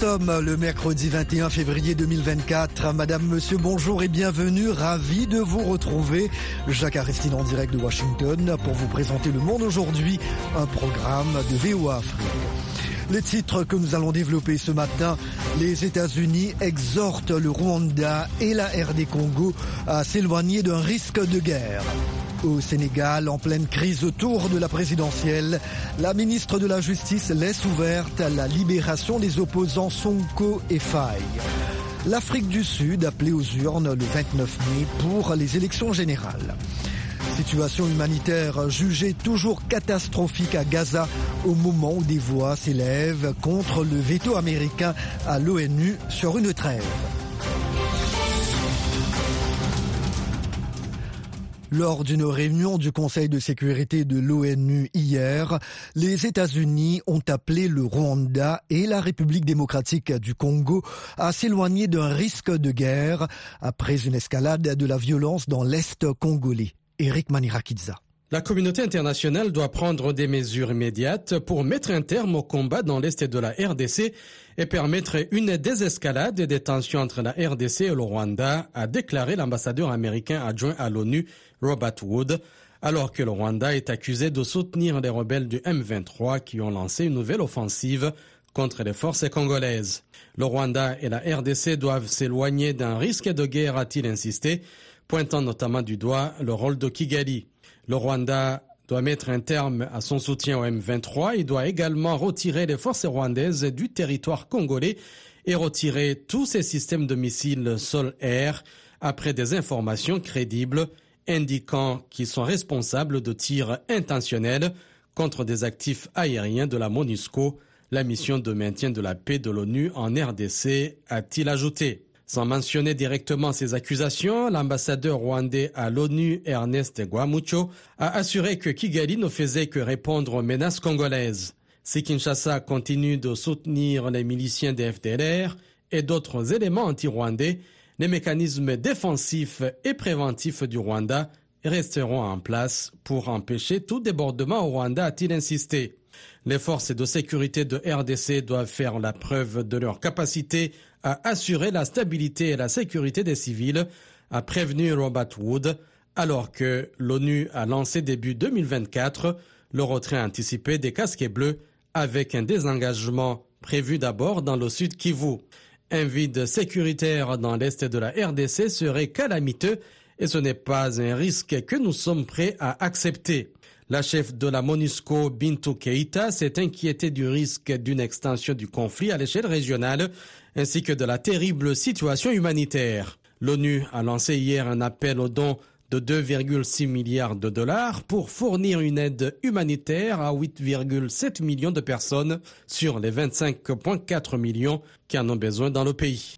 sommes le mercredi 21 février 2024. Madame, monsieur, bonjour et bienvenue. Ravi de vous retrouver. Jacques Aristide en direct de Washington pour vous présenter Le Monde aujourd'hui, un programme de VOA. Les titres que nous allons développer ce matin, les États-Unis exhortent le Rwanda et la RD Congo à s'éloigner d'un risque de guerre. Au Sénégal, en pleine crise autour de la présidentielle, la ministre de la Justice laisse ouverte la libération des opposants Sonko et Faye. L'Afrique du Sud appelée aux urnes le 29 mai pour les élections générales. Situation humanitaire jugée toujours catastrophique à Gaza au moment où des voix s'élèvent contre le veto américain à l'ONU sur une trêve. Lors d'une réunion du Conseil de sécurité de l'ONU hier, les États-Unis ont appelé le Rwanda et la République démocratique du Congo à s'éloigner d'un risque de guerre après une escalade de la violence dans l'Est congolais. Eric Manirakidza. La communauté internationale doit prendre des mesures immédiates pour mettre un terme au combat dans l'Est de la RDC et permettre une désescalade des tensions entre la RDC et le Rwanda, a déclaré l'ambassadeur américain adjoint à l'ONU, Robert Wood, alors que le Rwanda est accusé de soutenir les rebelles du M23 qui ont lancé une nouvelle offensive contre les forces congolaises. Le Rwanda et la RDC doivent s'éloigner d'un risque de guerre, a-t-il insisté, pointant notamment du doigt le rôle de Kigali. Le Rwanda doit mettre un terme à son soutien au M23. Il doit également retirer les forces rwandaises du territoire congolais et retirer tous ses systèmes de missiles sol-air après des informations crédibles indiquant qu'ils sont responsables de tirs intentionnels contre des actifs aériens de la MONUSCO, la mission de maintien de la paix de l'ONU en RDC, a-t-il ajouté? Sans mentionner directement ces accusations, l'ambassadeur rwandais à l'ONU, Ernest Guamucho, a assuré que Kigali ne faisait que répondre aux menaces congolaises. Si Kinshasa continue de soutenir les miliciens des FDLR et d'autres éléments anti-rwandais, les mécanismes défensifs et préventifs du Rwanda resteront en place pour empêcher tout débordement au Rwanda, a-t-il insisté. Les forces de sécurité de RDC doivent faire la preuve de leur capacité à assurer la stabilité et la sécurité des civils, a prévenu Robert Wood, alors que l'ONU a lancé début 2024 le retrait anticipé des casquets bleus avec un désengagement prévu d'abord dans le sud Kivu. Un vide sécuritaire dans l'est de la RDC serait calamiteux et ce n'est pas un risque que nous sommes prêts à accepter. La chef de la MONUSCO, Bintou Keita, s'est inquiétée du risque d'une extension du conflit à l'échelle régionale ainsi que de la terrible situation humanitaire. L'ONU a lancé hier un appel aux dons de 2,6 milliards de dollars pour fournir une aide humanitaire à 8,7 millions de personnes sur les 25,4 millions qui en ont besoin dans le pays.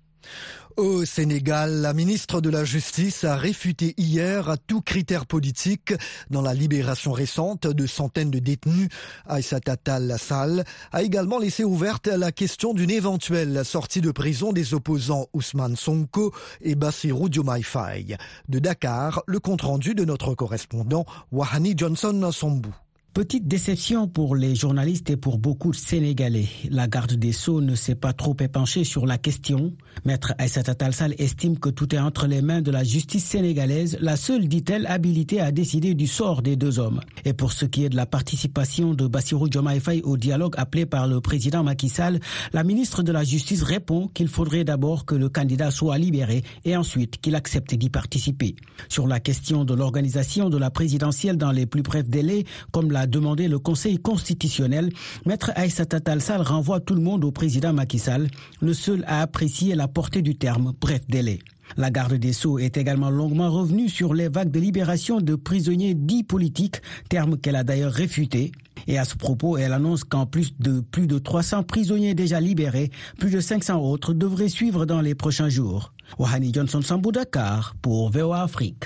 Au Sénégal, la ministre de la Justice a réfuté hier tout critère politique dans la libération récente de centaines de détenus. Aïssata Tal Sall a également laissé ouverte la question d'une éventuelle sortie de prison des opposants Ousmane Sonko et Bassirou Diomaye. De Dakar, le compte-rendu de notre correspondant Wahani Johnson Sambou. Petite déception pour les journalistes et pour beaucoup de Sénégalais. La garde des Sceaux ne s'est pas trop épanchée sur la question. Maître Aïssata Talsal estime que tout est entre les mains de la justice sénégalaise, la seule, dit-elle, habilitée à décider du sort des deux hommes. Et pour ce qui est de la participation de Bassirou Diomaye au dialogue appelé par le président Macky Sall, la ministre de la Justice répond qu'il faudrait d'abord que le candidat soit libéré et ensuite qu'il accepte d'y participer. Sur la question de l'organisation de la présidentielle dans les plus brefs délais, comme la a demandé le Conseil constitutionnel, Maître Aïssata Talsal renvoie tout le monde au président Macky Sall, le seul à apprécier la portée du terme bref délai. La garde des Sceaux est également longuement revenue sur les vagues de libération de prisonniers dits politiques, terme qu'elle a d'ailleurs réfuté. Et à ce propos, elle annonce qu'en plus de plus de 300 prisonniers déjà libérés, plus de 500 autres devraient suivre dans les prochains jours. Wahani Johnson Sambou Dakar pour VOA Afrique.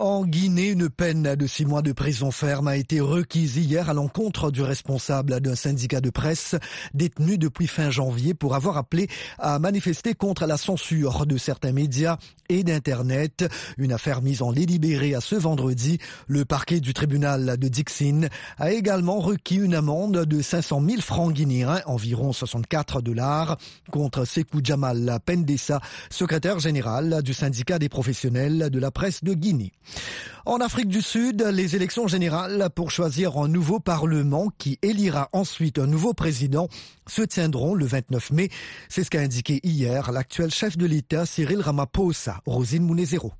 En Guinée, une peine de six mois de prison ferme a été requise hier à l'encontre du responsable d'un syndicat de presse détenu depuis fin janvier pour avoir appelé à manifester contre la censure de certains médias et d'Internet. Une affaire mise en délibéré à ce vendredi. Le parquet du tribunal de Dixon a également requis une amende de 500 000 francs guinéens, environ 64 dollars, contre Sekou Jamal Pendessa, secrétaire général du syndicat des professionnels de la presse de Guinée. En Afrique du Sud, les élections générales pour choisir un nouveau Parlement qui élira ensuite un nouveau président se tiendront le 29 mai. C'est ce qu'a indiqué hier l'actuel chef de l'État Cyril Ramaphosa, Rosine Munezero.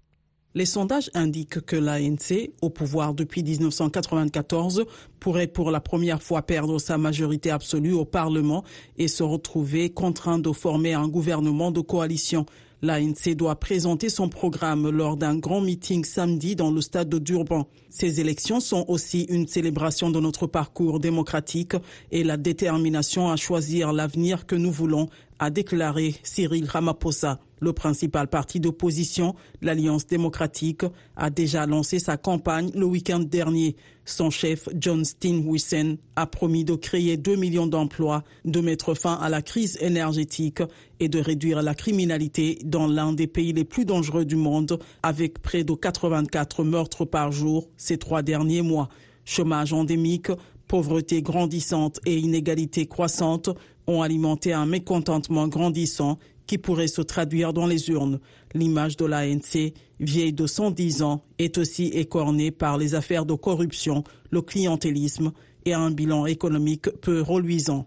Les sondages indiquent que l'ANC, au pouvoir depuis 1994, pourrait pour la première fois perdre sa majorité absolue au Parlement et se retrouver contraint de former un gouvernement de coalition. L'ANC doit présenter son programme lors d'un grand meeting samedi dans le stade de Durban. Ces élections sont aussi une célébration de notre parcours démocratique et la détermination à choisir l'avenir que nous voulons, a déclaré Cyril Ramaphosa. Le principal parti d'opposition, l'Alliance démocratique, a déjà lancé sa campagne le week-end dernier. Son chef, John Steenhuisen, a promis de créer 2 millions d'emplois, de mettre fin à la crise énergétique et de réduire la criminalité dans l'un des pays les plus dangereux du monde, avec près de 84 meurtres par jour ces trois derniers mois. Chômage endémique, pauvreté grandissante et inégalité croissante ont alimenté un mécontentement grandissant qui pourrait se traduire dans les urnes. L'image de l'ANC, vieille de 110 ans, est aussi écornée par les affaires de corruption, le clientélisme et un bilan économique peu reluisant.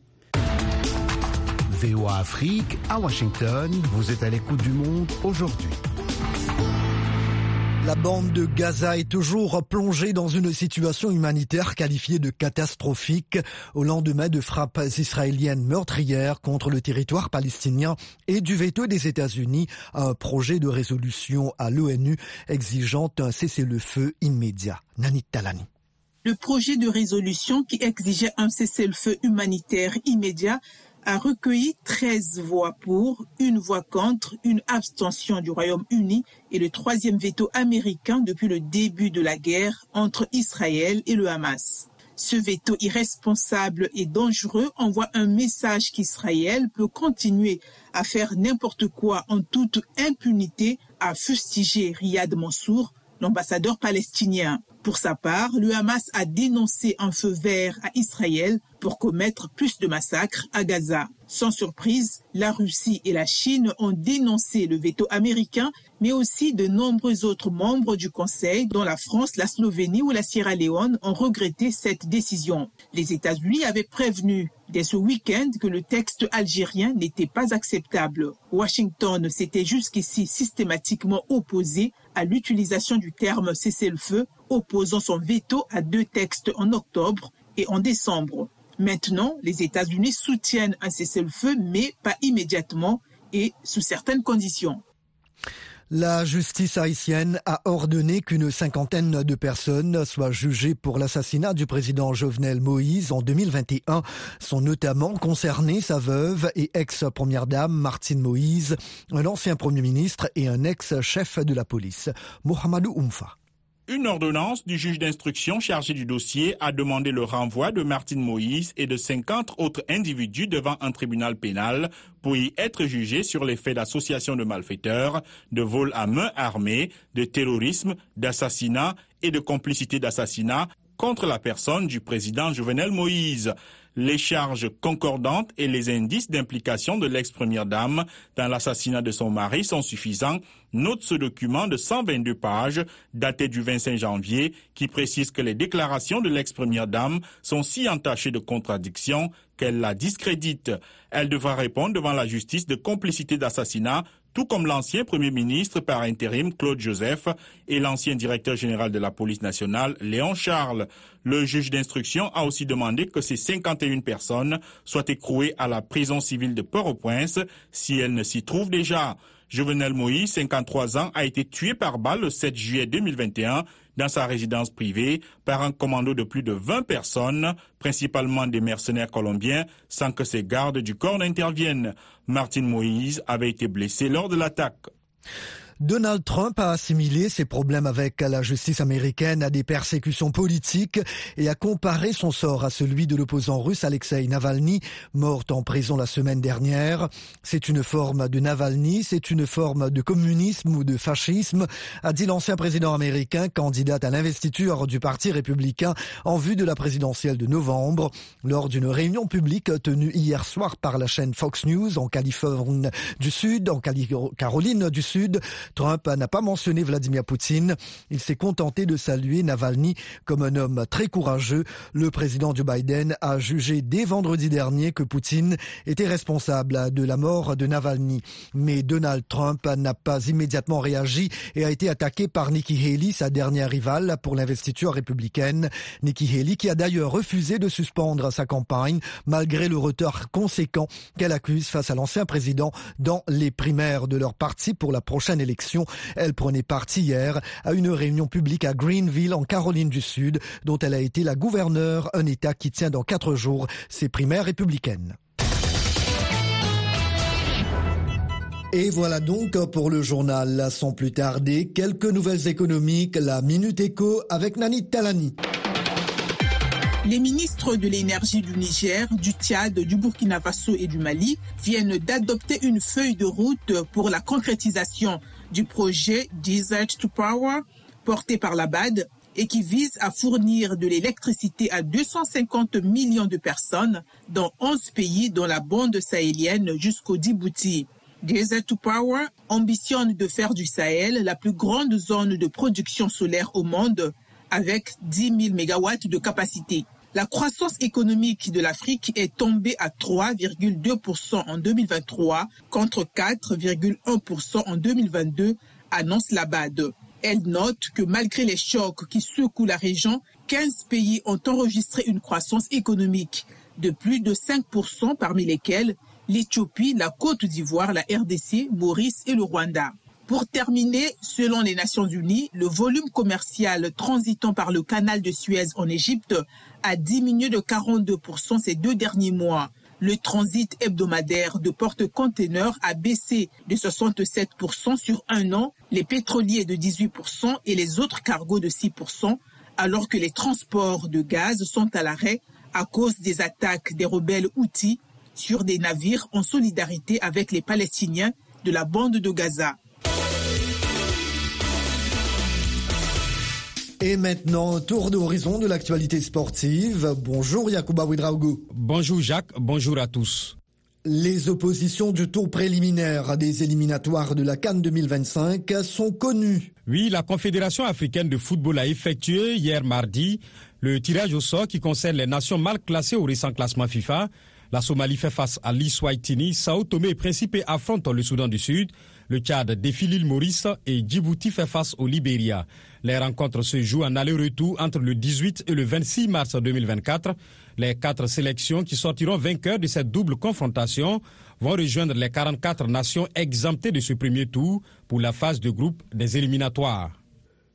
VOA Afrique, à Washington, vous êtes à l'écoute du monde aujourd'hui. La bande de Gaza est toujours plongée dans une situation humanitaire qualifiée de catastrophique au lendemain de frappes israéliennes meurtrières contre le territoire palestinien et du veto des États-Unis à un projet de résolution à l'ONU exigeant un cessez-le-feu immédiat. Nanit Talani. Le projet de résolution qui exigeait un cessez-le-feu humanitaire immédiat a recueilli 13 voix pour, une voix contre, une abstention du Royaume-Uni et le troisième veto américain depuis le début de la guerre entre Israël et le Hamas. Ce veto irresponsable et dangereux envoie un message qu'Israël peut continuer à faire n'importe quoi en toute impunité, à fustiger Riyad Mansour, l'ambassadeur palestinien. Pour sa part, le Hamas a dénoncé un feu vert à Israël pour commettre plus de massacres à Gaza. Sans surprise, la Russie et la Chine ont dénoncé le veto américain, mais aussi de nombreux autres membres du Conseil, dont la France, la Slovénie ou la Sierra Leone, ont regretté cette décision. Les États-Unis avaient prévenu dès ce week-end que le texte algérien n'était pas acceptable. Washington s'était jusqu'ici systématiquement opposé à l'utilisation du terme cessez-le-feu, opposant son veto à deux textes en octobre et en décembre. Maintenant, les États-Unis soutiennent un cessez-le-feu, mais pas immédiatement et sous certaines conditions. La justice haïtienne a ordonné qu'une cinquantaine de personnes soient jugées pour l'assassinat du président Jovenel Moïse en 2021. Sont notamment concernées sa veuve et ex-première dame Martine Moïse, un ancien premier ministre et un ex-chef de la police, Mohamedou Oumfa. Une ordonnance du juge d'instruction chargé du dossier a demandé le renvoi de Martine Moïse et de 50 autres individus devant un tribunal pénal pour y être jugés sur les faits d'association de malfaiteurs, de vol à main armée, de terrorisme, d'assassinat et de complicité d'assassinat contre la personne du président Jovenel Moïse les charges concordantes et les indices d'implication de l'ex-première dame dans l'assassinat de son mari sont suffisants, note ce document de 122 pages daté du 25 janvier qui précise que les déclarations de l'ex-première dame sont si entachées de contradictions qu'elle la discrédite. Elle devra répondre devant la justice de complicité d'assassinat tout comme l'ancien Premier ministre par intérim Claude Joseph et l'ancien directeur général de la police nationale Léon Charles. Le juge d'instruction a aussi demandé que ces 51 personnes soient écrouées à la prison civile de Port-au-Prince si elles ne s'y trouvent déjà. Jovenel Moïse, 53 ans, a été tué par balle le 7 juillet 2021 dans sa résidence privée par un commando de plus de 20 personnes, principalement des mercenaires colombiens, sans que ses gardes du corps n'interviennent. Martine Moïse avait été blessé lors de l'attaque. Donald Trump a assimilé ses problèmes avec la justice américaine à des persécutions politiques et a comparé son sort à celui de l'opposant russe Alexei Navalny, mort en prison la semaine dernière. C'est une forme de Navalny, c'est une forme de communisme ou de fascisme, a dit l'ancien président américain, candidat à l'investiture du Parti républicain en vue de la présidentielle de novembre. Lors d'une réunion publique tenue hier soir par la chaîne Fox News en Californie du Sud, en Caroline du Sud, Trump n'a pas mentionné Vladimir Poutine. Il s'est contenté de saluer Navalny comme un homme très courageux. Le président Joe Biden a jugé dès vendredi dernier que Poutine était responsable de la mort de Navalny. Mais Donald Trump n'a pas immédiatement réagi et a été attaqué par Nikki Haley, sa dernière rivale pour l'investiture républicaine. Nikki Haley qui a d'ailleurs refusé de suspendre sa campagne malgré le retard conséquent qu'elle accuse face à l'ancien président dans les primaires de leur parti pour la prochaine élection. Elle prenait partie hier à une réunion publique à Greenville en Caroline du Sud dont elle a été la gouverneure, un État qui tient dans quatre jours ses primaires républicaines. Et voilà donc pour le journal. Sans plus tarder, quelques nouvelles économiques, la Minute Éco avec Nani Talani. Les ministres de l'énergie du Niger, du Tchad, du Burkina Faso et du Mali viennent d'adopter une feuille de route pour la concrétisation du projet Desert to Power porté par la BAD et qui vise à fournir de l'électricité à 250 millions de personnes dans 11 pays dans la bande sahélienne jusqu'au Djibouti. Desert to Power ambitionne de faire du Sahel la plus grande zone de production solaire au monde avec 10 000 MW de capacité. La croissance économique de l'Afrique est tombée à 3,2% en 2023 contre 4,1% en 2022, annonce la BAD. Elle note que malgré les chocs qui secouent la région, 15 pays ont enregistré une croissance économique de plus de 5%, parmi lesquels l'Éthiopie, la Côte d'Ivoire, la RDC, Maurice et le Rwanda. Pour terminer, selon les Nations Unies, le volume commercial transitant par le canal de Suez en Égypte a diminué de 42% ces deux derniers mois. Le transit hebdomadaire de porte-conteneurs a baissé de 67% sur un an, les pétroliers de 18% et les autres cargos de 6%, alors que les transports de gaz sont à l'arrêt à cause des attaques des rebelles outils sur des navires en solidarité avec les Palestiniens de la bande de Gaza. Et maintenant, tour d'horizon de l'actualité sportive. Bonjour Yacouba Ouidraogo. Bonjour Jacques, bonjour à tous. Les oppositions du tour préliminaire des éliminatoires de la Cannes 2025 sont connues. Oui, la Confédération africaine de football a effectué hier mardi le tirage au sort qui concerne les nations mal classées au récent classement FIFA. La Somalie fait face à l'Iswaitini, Sao Tomé et Principe affrontent le Soudan du Sud, le Tchad défie l'île Maurice et Djibouti fait face au Libéria. Les rencontres se jouent en aller-retour entre le 18 et le 26 mars 2024. Les quatre sélections qui sortiront vainqueurs de cette double confrontation vont rejoindre les 44 nations exemptées de ce premier tour pour la phase de groupe des éliminatoires.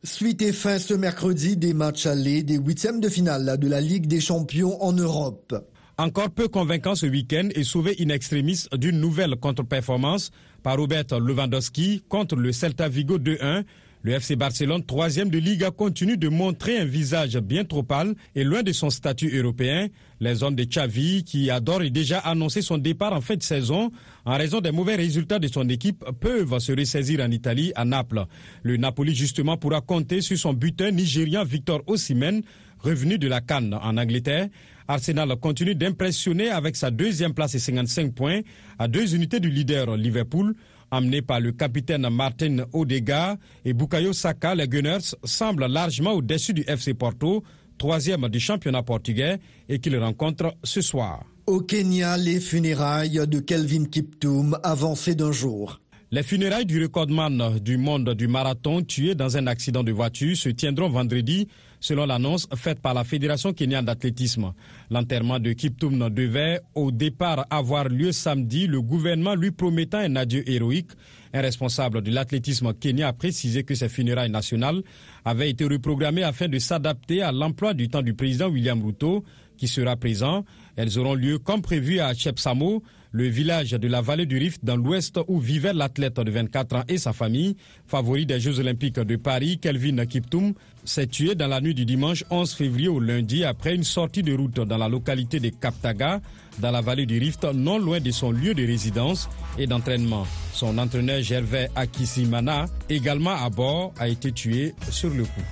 Suite et fin ce mercredi des matchs allés des huitièmes de finale de la Ligue des champions en Europe. Encore peu convaincant ce week-end et sauvé in extremis d'une nouvelle contre-performance par Robert Lewandowski contre le Celta Vigo 2-1 le FC Barcelone, troisième de Liga, continue de montrer un visage bien trop pâle et loin de son statut européen. Les hommes de Xavi, qui adore et déjà annoncé son départ en fin de saison en raison des mauvais résultats de son équipe, peuvent se ressaisir en Italie, à Naples. Le Napoli, justement, pourra compter sur son buteur nigérian Victor Osimhen, revenu de la Cannes en Angleterre. Arsenal continue d'impressionner avec sa deuxième place et 55 points à deux unités du leader Liverpool. Amené par le capitaine Martin Odegaard et Bukayo Saka, les Gunners semblent largement au-dessus du FC Porto, troisième du championnat portugais, et qu'ils rencontrent ce soir. Au Kenya, les funérailles de Kelvin Kiptoum avancées d'un jour. Les funérailles du recordman du monde du marathon tué dans un accident de voiture se tiendront vendredi selon l'annonce faite par la Fédération kenyane d'athlétisme. L'enterrement de Kiptoum devait au départ avoir lieu samedi, le gouvernement lui promettant un adieu héroïque. Un responsable de l'athlétisme Kenya a précisé que ces funérailles nationales avaient été reprogrammées afin de s'adapter à l'emploi du temps du président William Ruto, qui sera présent. Elles auront lieu comme prévu à Chepsamo, le village de la vallée du Rift dans l'ouest où vivait l'athlète de 24 ans et sa famille, favori des Jeux olympiques de Paris, Kelvin Kiptoum, s'est tué dans la nuit du dimanche 11 février au lundi après une sortie de route dans la localité de Kaptaga, dans la vallée du Rift, non loin de son lieu de résidence et d'entraînement. Son entraîneur Gervais Akisimana, également à bord, a été tué sur le coup.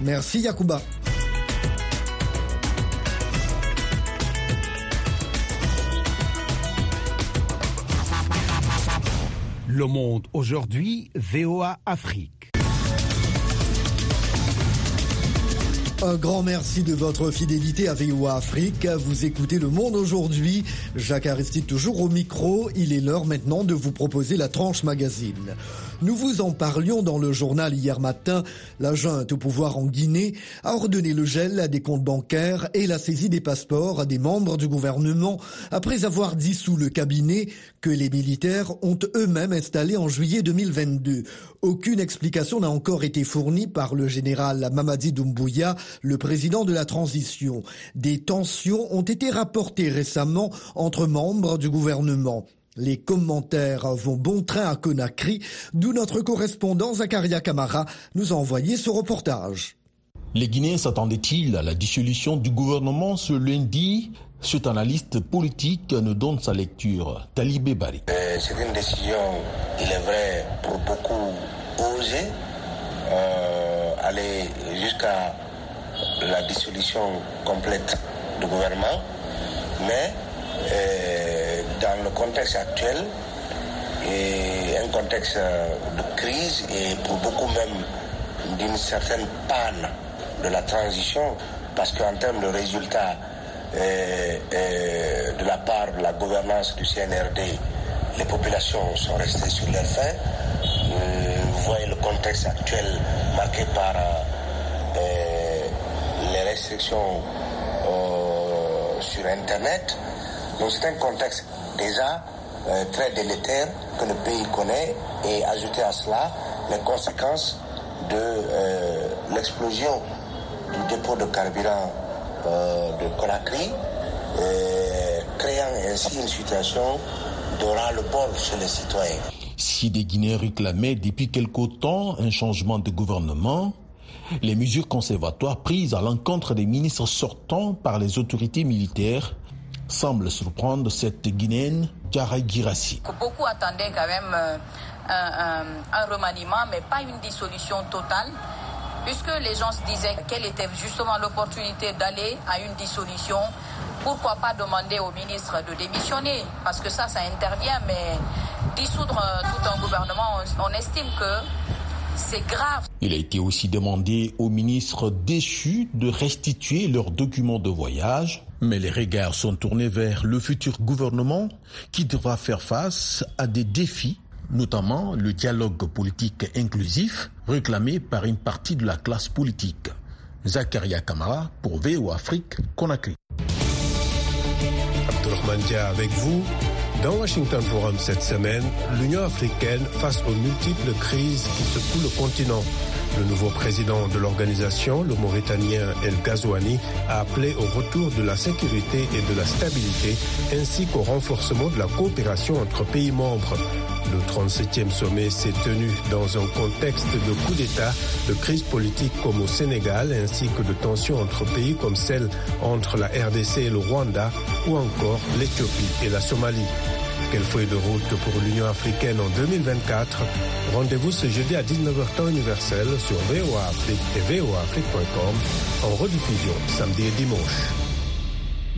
Merci Yakuba. Le Monde aujourd'hui, VOA Afrique. Un grand merci de votre fidélité à VOA Afrique. Vous écoutez Le Monde aujourd'hui. Jacques Aristide toujours au micro. Il est l'heure maintenant de vous proposer la tranche magazine. Nous vous en parlions dans le journal hier matin. La junte au pouvoir en Guinée a ordonné le gel des comptes bancaires et la saisie des passeports des membres du gouvernement après avoir dissous le cabinet que les militaires ont eux-mêmes installé en juillet 2022. Aucune explication n'a encore été fournie par le général Mamadi Doumbouya, le président de la transition. Des tensions ont été rapportées récemment entre membres du gouvernement. Les commentaires vont bon train à Conakry, d'où notre correspondant Zakaria Kamara nous a envoyé ce reportage. Les Guinéens s'attendaient-ils à la dissolution du gouvernement ce lundi? Cet analyste politique nous donne sa lecture. Talibé Bari. Euh, c'est une décision, il est vrai, pour beaucoup osée, euh, aller jusqu'à la dissolution complète du gouvernement, mais euh, dans le contexte actuel, et un contexte de crise et pour beaucoup même d'une certaine panne de la transition, parce qu'en termes de résultats euh, euh, de la part de la gouvernance du CNRD, les populations sont restées sur leur faim. Euh, vous voyez le contexte actuel marqué par les restrictions sur Internet. Donc c'est un contexte déjà euh, très délétère que le pays connaît et ajouter à cela les conséquences de euh, l'explosion du dépôt de carburant euh, de Conakry, créant ainsi une situation de ras-le-bol chez les citoyens. Si des Guinéens réclamaient depuis quelque temps un changement de gouvernement, les mesures conservatoires prises à l'encontre des ministres sortants par les autorités militaires semble surprendre cette Guinéenne, Diarra Girassi. Beaucoup attendaient quand même euh, un, un, remaniement, mais pas une dissolution totale, puisque les gens se disaient quelle était justement l'opportunité d'aller à une dissolution. Pourquoi pas demander au ministre de démissionner? Parce que ça, ça intervient, mais dissoudre tout un gouvernement, on, on estime que c'est grave. Il a été aussi demandé aux ministres déchus de restituer leurs documents de voyage mais les regards sont tournés vers le futur gouvernement qui devra faire face à des défis, notamment le dialogue politique inclusif réclamé par une partie de la classe politique. Zakaria Kamara pour VO Afrique, Conakry. Abdulrahman Dia avec vous. Dans Washington Forum cette semaine, l'Union africaine face aux multiples crises qui secouent le continent. Le nouveau président de l'organisation, le Mauritanien El Ghazouani, a appelé au retour de la sécurité et de la stabilité, ainsi qu'au renforcement de la coopération entre pays membres. Le 37e sommet s'est tenu dans un contexte de coup d'État, de crise politique comme au Sénégal, ainsi que de tensions entre pays comme celle entre la RDC et le Rwanda, ou encore l'Éthiopie et la Somalie. Quelle feuille de route pour l'Union africaine en 2024 Rendez-vous ce jeudi à 19h temps universel sur VOA Afrique et voaafrique.com en rediffusion samedi et dimanche.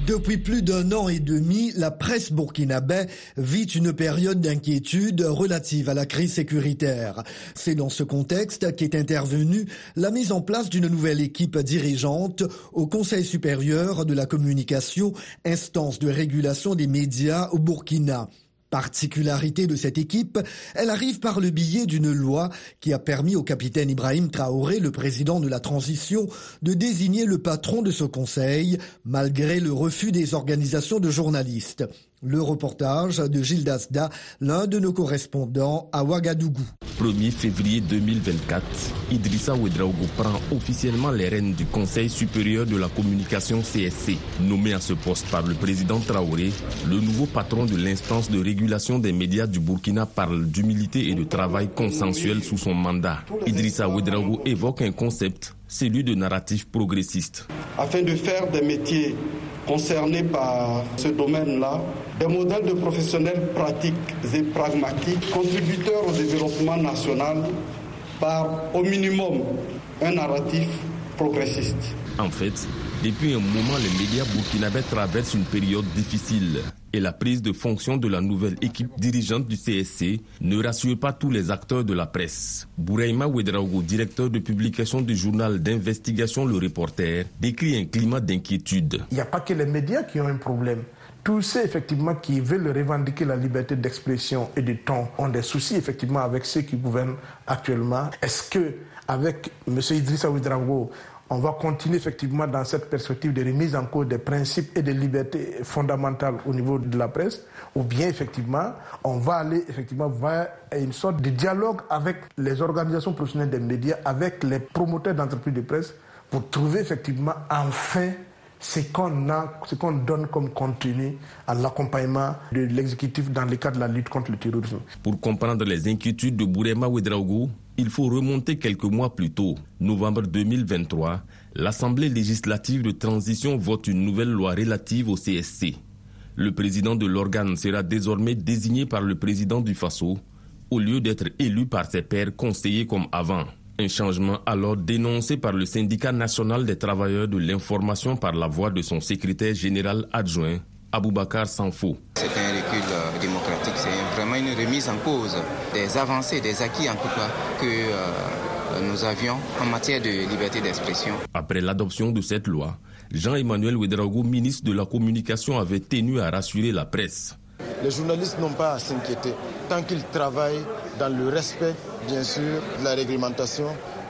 Depuis plus d'un an et demi, la presse burkinabé vit une période d'inquiétude relative à la crise sécuritaire. C'est dans ce contexte qu'est intervenue la mise en place d'une nouvelle équipe dirigeante au Conseil supérieur de la communication, instance de régulation des médias au Burkina. Particularité de cette équipe, elle arrive par le biais d'une loi qui a permis au capitaine Ibrahim Traoré, le président de la transition, de désigner le patron de ce conseil, malgré le refus des organisations de journalistes. Le reportage de Gilles Dasda, l'un de nos correspondants à Ouagadougou. 1er février 2024, Idrissa Ouedraogo prend officiellement les rênes du Conseil supérieur de la communication CSC. Nommé à ce poste par le président Traoré, le nouveau patron de l'instance de régulation des médias du Burkina parle d'humilité et de travail consensuel sous son mandat. Idrissa Ouedraogo évoque un concept, celui de narratif progressiste. Afin de faire des métiers concernés par ce domaine-là, des modèles de professionnels pratiques et pragmatiques, contributeurs au développement national par au minimum un narratif progressiste. En fait, depuis un moment, les médias burkinabés traversent une période difficile et la prise de fonction de la nouvelle équipe dirigeante du CSC ne rassure pas tous les acteurs de la presse. Bouraïma Ouedraogo, directeur de publication du journal d'investigation Le Reporter, décrit un climat d'inquiétude. Il n'y a pas que les médias qui ont un problème. Tous ceux effectivement qui veulent revendiquer la liberté d'expression et de ton ont des soucis effectivement avec ceux qui gouvernent actuellement. Est-ce que avec M. Idrissa Ouedraogo, on va continuer effectivement dans cette perspective de remise en cause des principes et des libertés fondamentales au niveau de la presse, ou bien effectivement on va aller effectivement vers une sorte de dialogue avec les organisations professionnelles des médias, avec les promoteurs d'entreprises de presse, pour trouver effectivement enfin ce qu'on a, ce qu'on donne comme contenu à l'accompagnement de l'exécutif dans le cadre de la lutte contre le terrorisme. Pour comprendre les inquiétudes de Bourema Ouedraogo, il faut remonter quelques mois plus tôt. Novembre 2023, l'Assemblée législative de transition vote une nouvelle loi relative au CSC. Le président de l'organe sera désormais désigné par le président du FASO au lieu d'être élu par ses pairs conseillers comme avant. Un changement alors dénoncé par le syndicat national des travailleurs de l'information par la voix de son secrétaire général adjoint, Aboubakar Sanfo. C'est un recul euh, démocratique, c'est vraiment une remise en cause des avancées, des acquis en tout cas que euh, nous avions en matière de liberté d'expression. Après l'adoption de cette loi, Jean-Emmanuel Ouedraogo, ministre de la Communication, avait tenu à rassurer la presse. Les journalistes n'ont pas à s'inquiéter tant qu'ils travaillent dans le respect, bien sûr, de la réglementation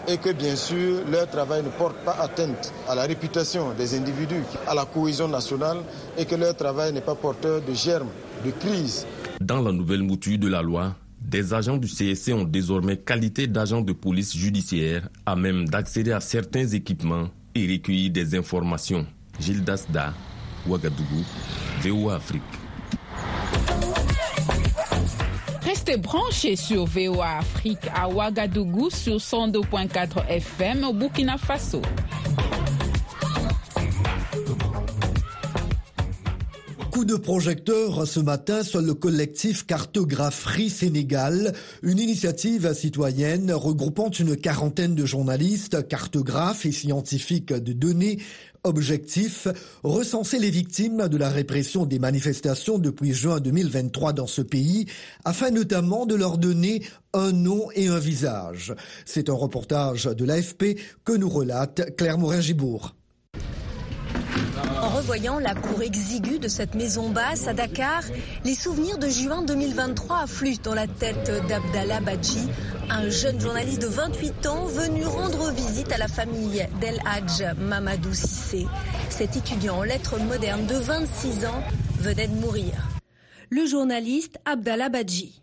et que bien sûr leur travail ne porte pas atteinte à la réputation des individus, à la cohésion nationale et que leur travail n'est pas porteur de germes, de crise. Dans la nouvelle mouture de la loi, des agents du CSC ont désormais qualité d'agents de police judiciaire à même d'accéder à certains équipements et recueillir des informations. Gilles Dasda, Ouagadougou, VOA Afrique. Restez branchés sur VOA Afrique à Ouagadougou sur 102.4 FM au Burkina Faso. Coup de projecteur ce matin sur le collectif Cartographerie Sénégal, une initiative citoyenne regroupant une quarantaine de journalistes, cartographes et scientifiques de données Objectif, recenser les victimes de la répression des manifestations depuis juin 2023 dans ce pays, afin notamment de leur donner un nom et un visage. C'est un reportage de l'AFP que nous relate Claire Morin-Gibourg. En revoyant la cour exiguë de cette maison basse à Dakar, les souvenirs de juin 2023 affluent dans la tête d'Abdallah Badji, un jeune journaliste de 28 ans venu rendre visite à la famille d'El Hadj Mamadou Sissé. Cet étudiant en lettres modernes de 26 ans venait de mourir. Le journaliste Abdallah Badji.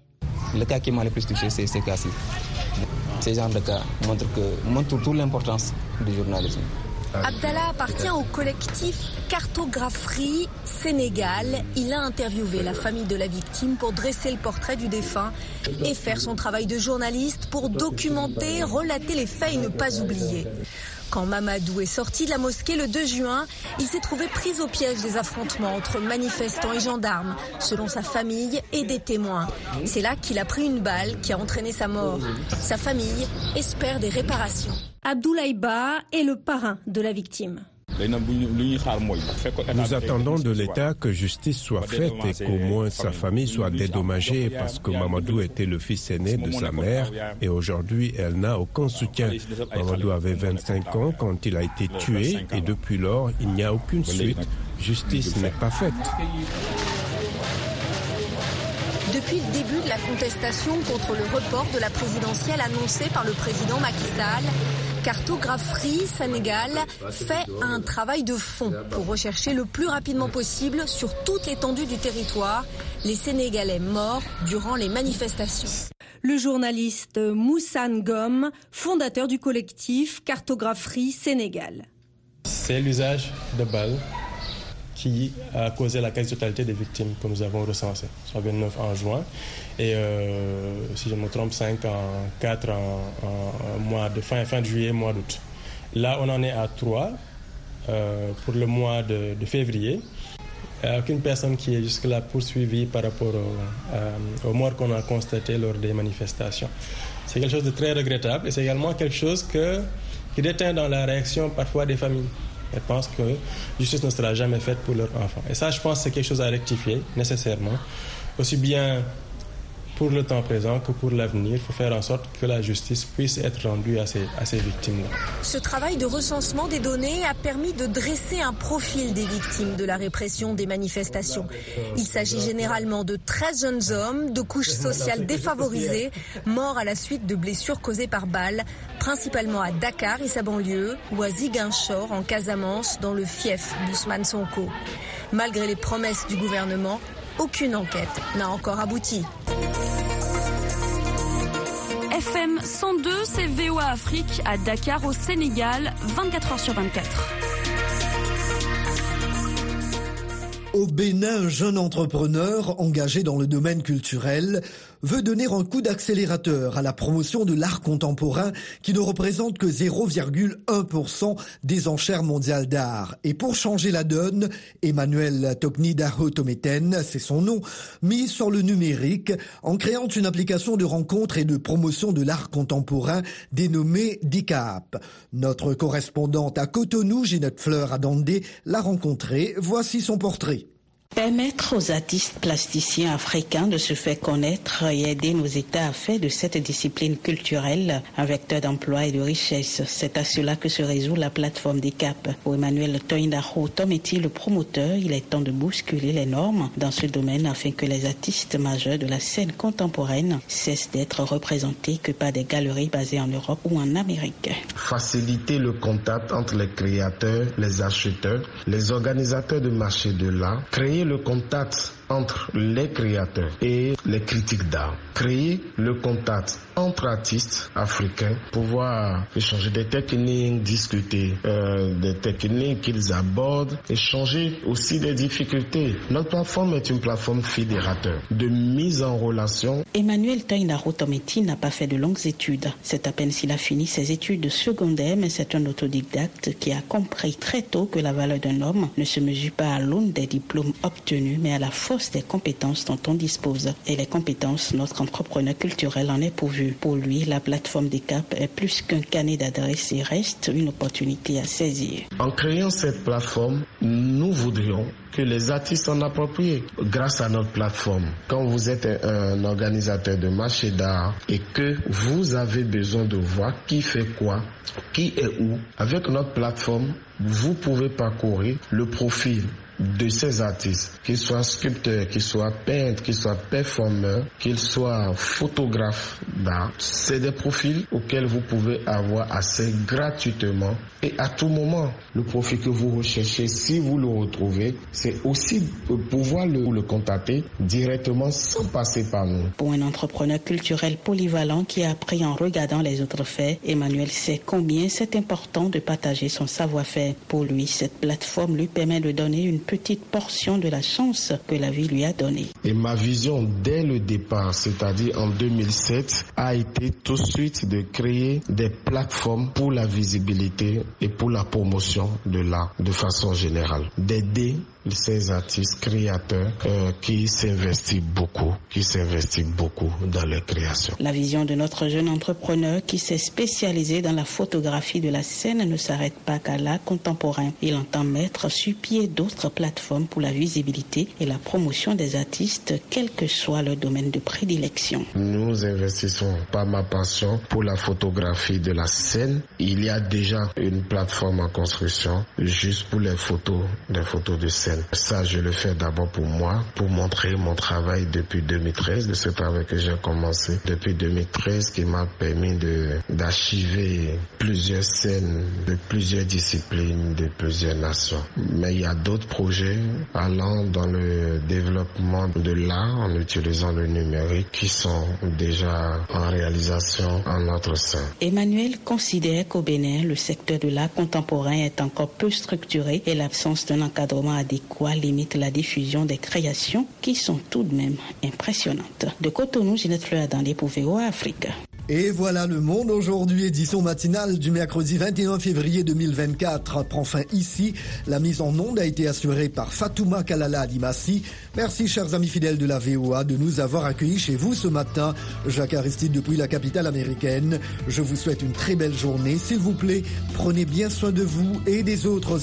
Le cas qui m'a le plus touché, c'est ce cas-ci. Ces genres de cas montrent, que, toute l'importance du journalisme. Abdallah appartient au collectif Cartographerie Sénégal. Il a interviewé la famille de la victime pour dresser le portrait du défunt et faire son travail de journaliste pour documenter, relater les faits et ne pas oublier. Quand Mamadou est sorti de la mosquée le 2 juin, il s'est trouvé pris au piège des affrontements entre manifestants et gendarmes, selon sa famille et des témoins. C'est là qu'il a pris une balle qui a entraîné sa mort. Sa famille espère des réparations. Abdoulaye Ba est le parrain de la victime. Nous attendons de l'État que justice soit faite et qu'au moins sa famille soit dédommagée parce que Mamadou était le fils aîné de sa mère et aujourd'hui elle n'a aucun soutien. Mamadou avait 25 ans quand il a été tué et depuis lors il n'y a aucune suite. Justice n'est pas faite. Depuis le début de la contestation contre le report de la présidentielle annoncée par le président Macky Sall, Cartographerie Sénégal fait un travail de fond pour rechercher le plus rapidement possible sur toute l'étendue du territoire les Sénégalais morts durant les manifestations. Le journaliste Moussa Ngom, fondateur du collectif Cartographerie Sénégal. C'est l'usage de balles qui a causé la quasi-totalité des victimes que nous avons recensées, soit 29 en juin et, euh, si je me trompe, 5 en 4 en, mois de fin, fin juillet, mois d'août. Là, on en est à 3 euh, pour le mois de, février. Aucune personne qui est jusque-là poursuivie par rapport au, aux morts qu'on a constaté lors des manifestations. C'est quelque chose de très regrettable et c'est également quelque chose qui déteint dans la réaction parfois des familles. Elles pensent que justice ne sera jamais faite pour leurs enfants. Et ça, je pense, c'est quelque chose à rectifier nécessairement, aussi bien pour le temps présent que pour l'avenir. Il faut faire en sorte que la justice puisse être rendue à ces, à ces victimes-là. Ce travail de recensement des données a permis de dresser un profil des victimes de la répression des manifestations. Il s'agit généralement de 13 jeunes hommes de couches sociales défavorisées, morts à la suite de blessures causées par balles, principalement à Dakar et sa banlieue, ou à Ziguinchor en Casamance, dans le fief d'Ousmane Sonko. Malgré les promesses du gouvernement, aucune enquête n'a encore abouti. FM 102, c'est VOA Afrique à Dakar au Sénégal, 24 h sur 24. Au Bénin, un jeune entrepreneur engagé dans le domaine culturel veut donner un coup d'accélérateur à la promotion de l'art contemporain qui ne représente que 0,1% des enchères mondiales d'art. Et pour changer la donne, Emmanuel Topnidaho Tometen, c'est son nom, mise sur le numérique en créant une application de rencontre et de promotion de l'art contemporain dénommée DICAP. Notre correspondante à Cotonou, Ginette Fleur Adandé, l'a rencontrée. Voici son portrait. Permettre aux artistes plasticiens africains de se faire connaître et aider nos États à faire de cette discipline culturelle un vecteur d'emploi et de richesse. C'est à cela que se résout la plateforme des CAP. Pour Emmanuel Toindaro Tometi, le promoteur, il est temps de bousculer les normes dans ce domaine afin que les artistes majeurs de la scène contemporaine cessent d'être représentés que par des galeries basées en Europe ou en Amérique. Faciliter le contact entre les créateurs, les acheteurs, les organisateurs de marché de l'art, créer le contact entre les créateurs et les critiques d'art. Créer le contact entre artistes africains, pouvoir échanger des techniques, discuter euh, des techniques qu'ils abordent, échanger aussi des difficultés. Notre plateforme est une plateforme fédérateur de mise en relation. Emmanuel Tainaro Tometi n'a pas fait de longues études. C'est à peine s'il a fini ses études secondaires, mais c'est un autodidacte qui a compris très tôt que la valeur d'un homme ne se mesure pas à l'aune des diplômes obtenus, mais à la force des compétences dont on dispose. Et les compétences, notre entrepreneur culturel en est pourvu. Pour lui, la plateforme des CAP est plus qu'un canet d'adresse et reste une opportunité à saisir. En créant cette plateforme, nous voudrions que les artistes s'en approprient grâce à notre plateforme. Quand vous êtes un organisateur de marché d'art et que vous avez besoin de voir qui fait quoi, qui est où, avec notre plateforme, vous pouvez parcourir le profil de ces artistes, qu'ils soient sculpteurs, qu'ils soient peintres, qu'ils soient performeurs, qu'ils soient photographes d'art. C'est des profils auxquels vous pouvez avoir accès gratuitement et à tout moment. Le profil que vous recherchez, si vous le retrouvez, c'est aussi pouvoir le, le contacter directement sans passer par nous. Pour un entrepreneur culturel polyvalent qui a appris en regardant les autres faits, Emmanuel sait combien c'est important de partager son savoir-faire. Pour lui, cette plateforme lui permet de donner une petite portion de la chance que la vie lui a donnée. Et ma vision dès le départ, c'est-à-dire en 2007, a été tout de suite de créer des plateformes pour la visibilité et pour la promotion de l'art de façon générale. D'aider ces artistes créateurs euh, qui s'investissent beaucoup, qui s'investissent beaucoup dans leur création. La vision de notre jeune entrepreneur qui s'est spécialisé dans la photographie de la scène ne s'arrête pas qu'à l'art contemporain. Il entend mettre sur pied d'autres plateforme pour la visibilité et la promotion des artistes, quel que soit leur domaine de prédilection. Nous investissons pas ma passion pour la photographie de la scène. Il y a déjà une plateforme en construction juste pour les photos, les photos de scène. Ça, je le fais d'abord pour moi, pour montrer mon travail depuis 2013, de ce travail que j'ai commencé depuis 2013 qui m'a permis de d'archiver plusieurs scènes de plusieurs disciplines, de plusieurs nations. Mais il y a d'autres projets allant dans le développement de l'art en utilisant le numérique qui sont déjà en réalisation en notre sein. Emmanuel considère qu'au Bénin, le secteur de l'art contemporain est encore peu structuré et l'absence d'un encadrement adéquat limite la diffusion des créations qui sont tout de même impressionnantes. De Cotonou, Ginette Fleur dans les Afrique. Et voilà le monde aujourd'hui, édition matinale du mercredi 21 février 2024 prend fin ici. La mise en onde a été assurée par Fatouma Kalala Adimassi. Merci chers amis fidèles de la VOA de nous avoir accueillis chez vous ce matin. Jacques Aristide depuis la capitale américaine. Je vous souhaite une très belle journée. S'il vous plaît, prenez bien soin de vous et des autres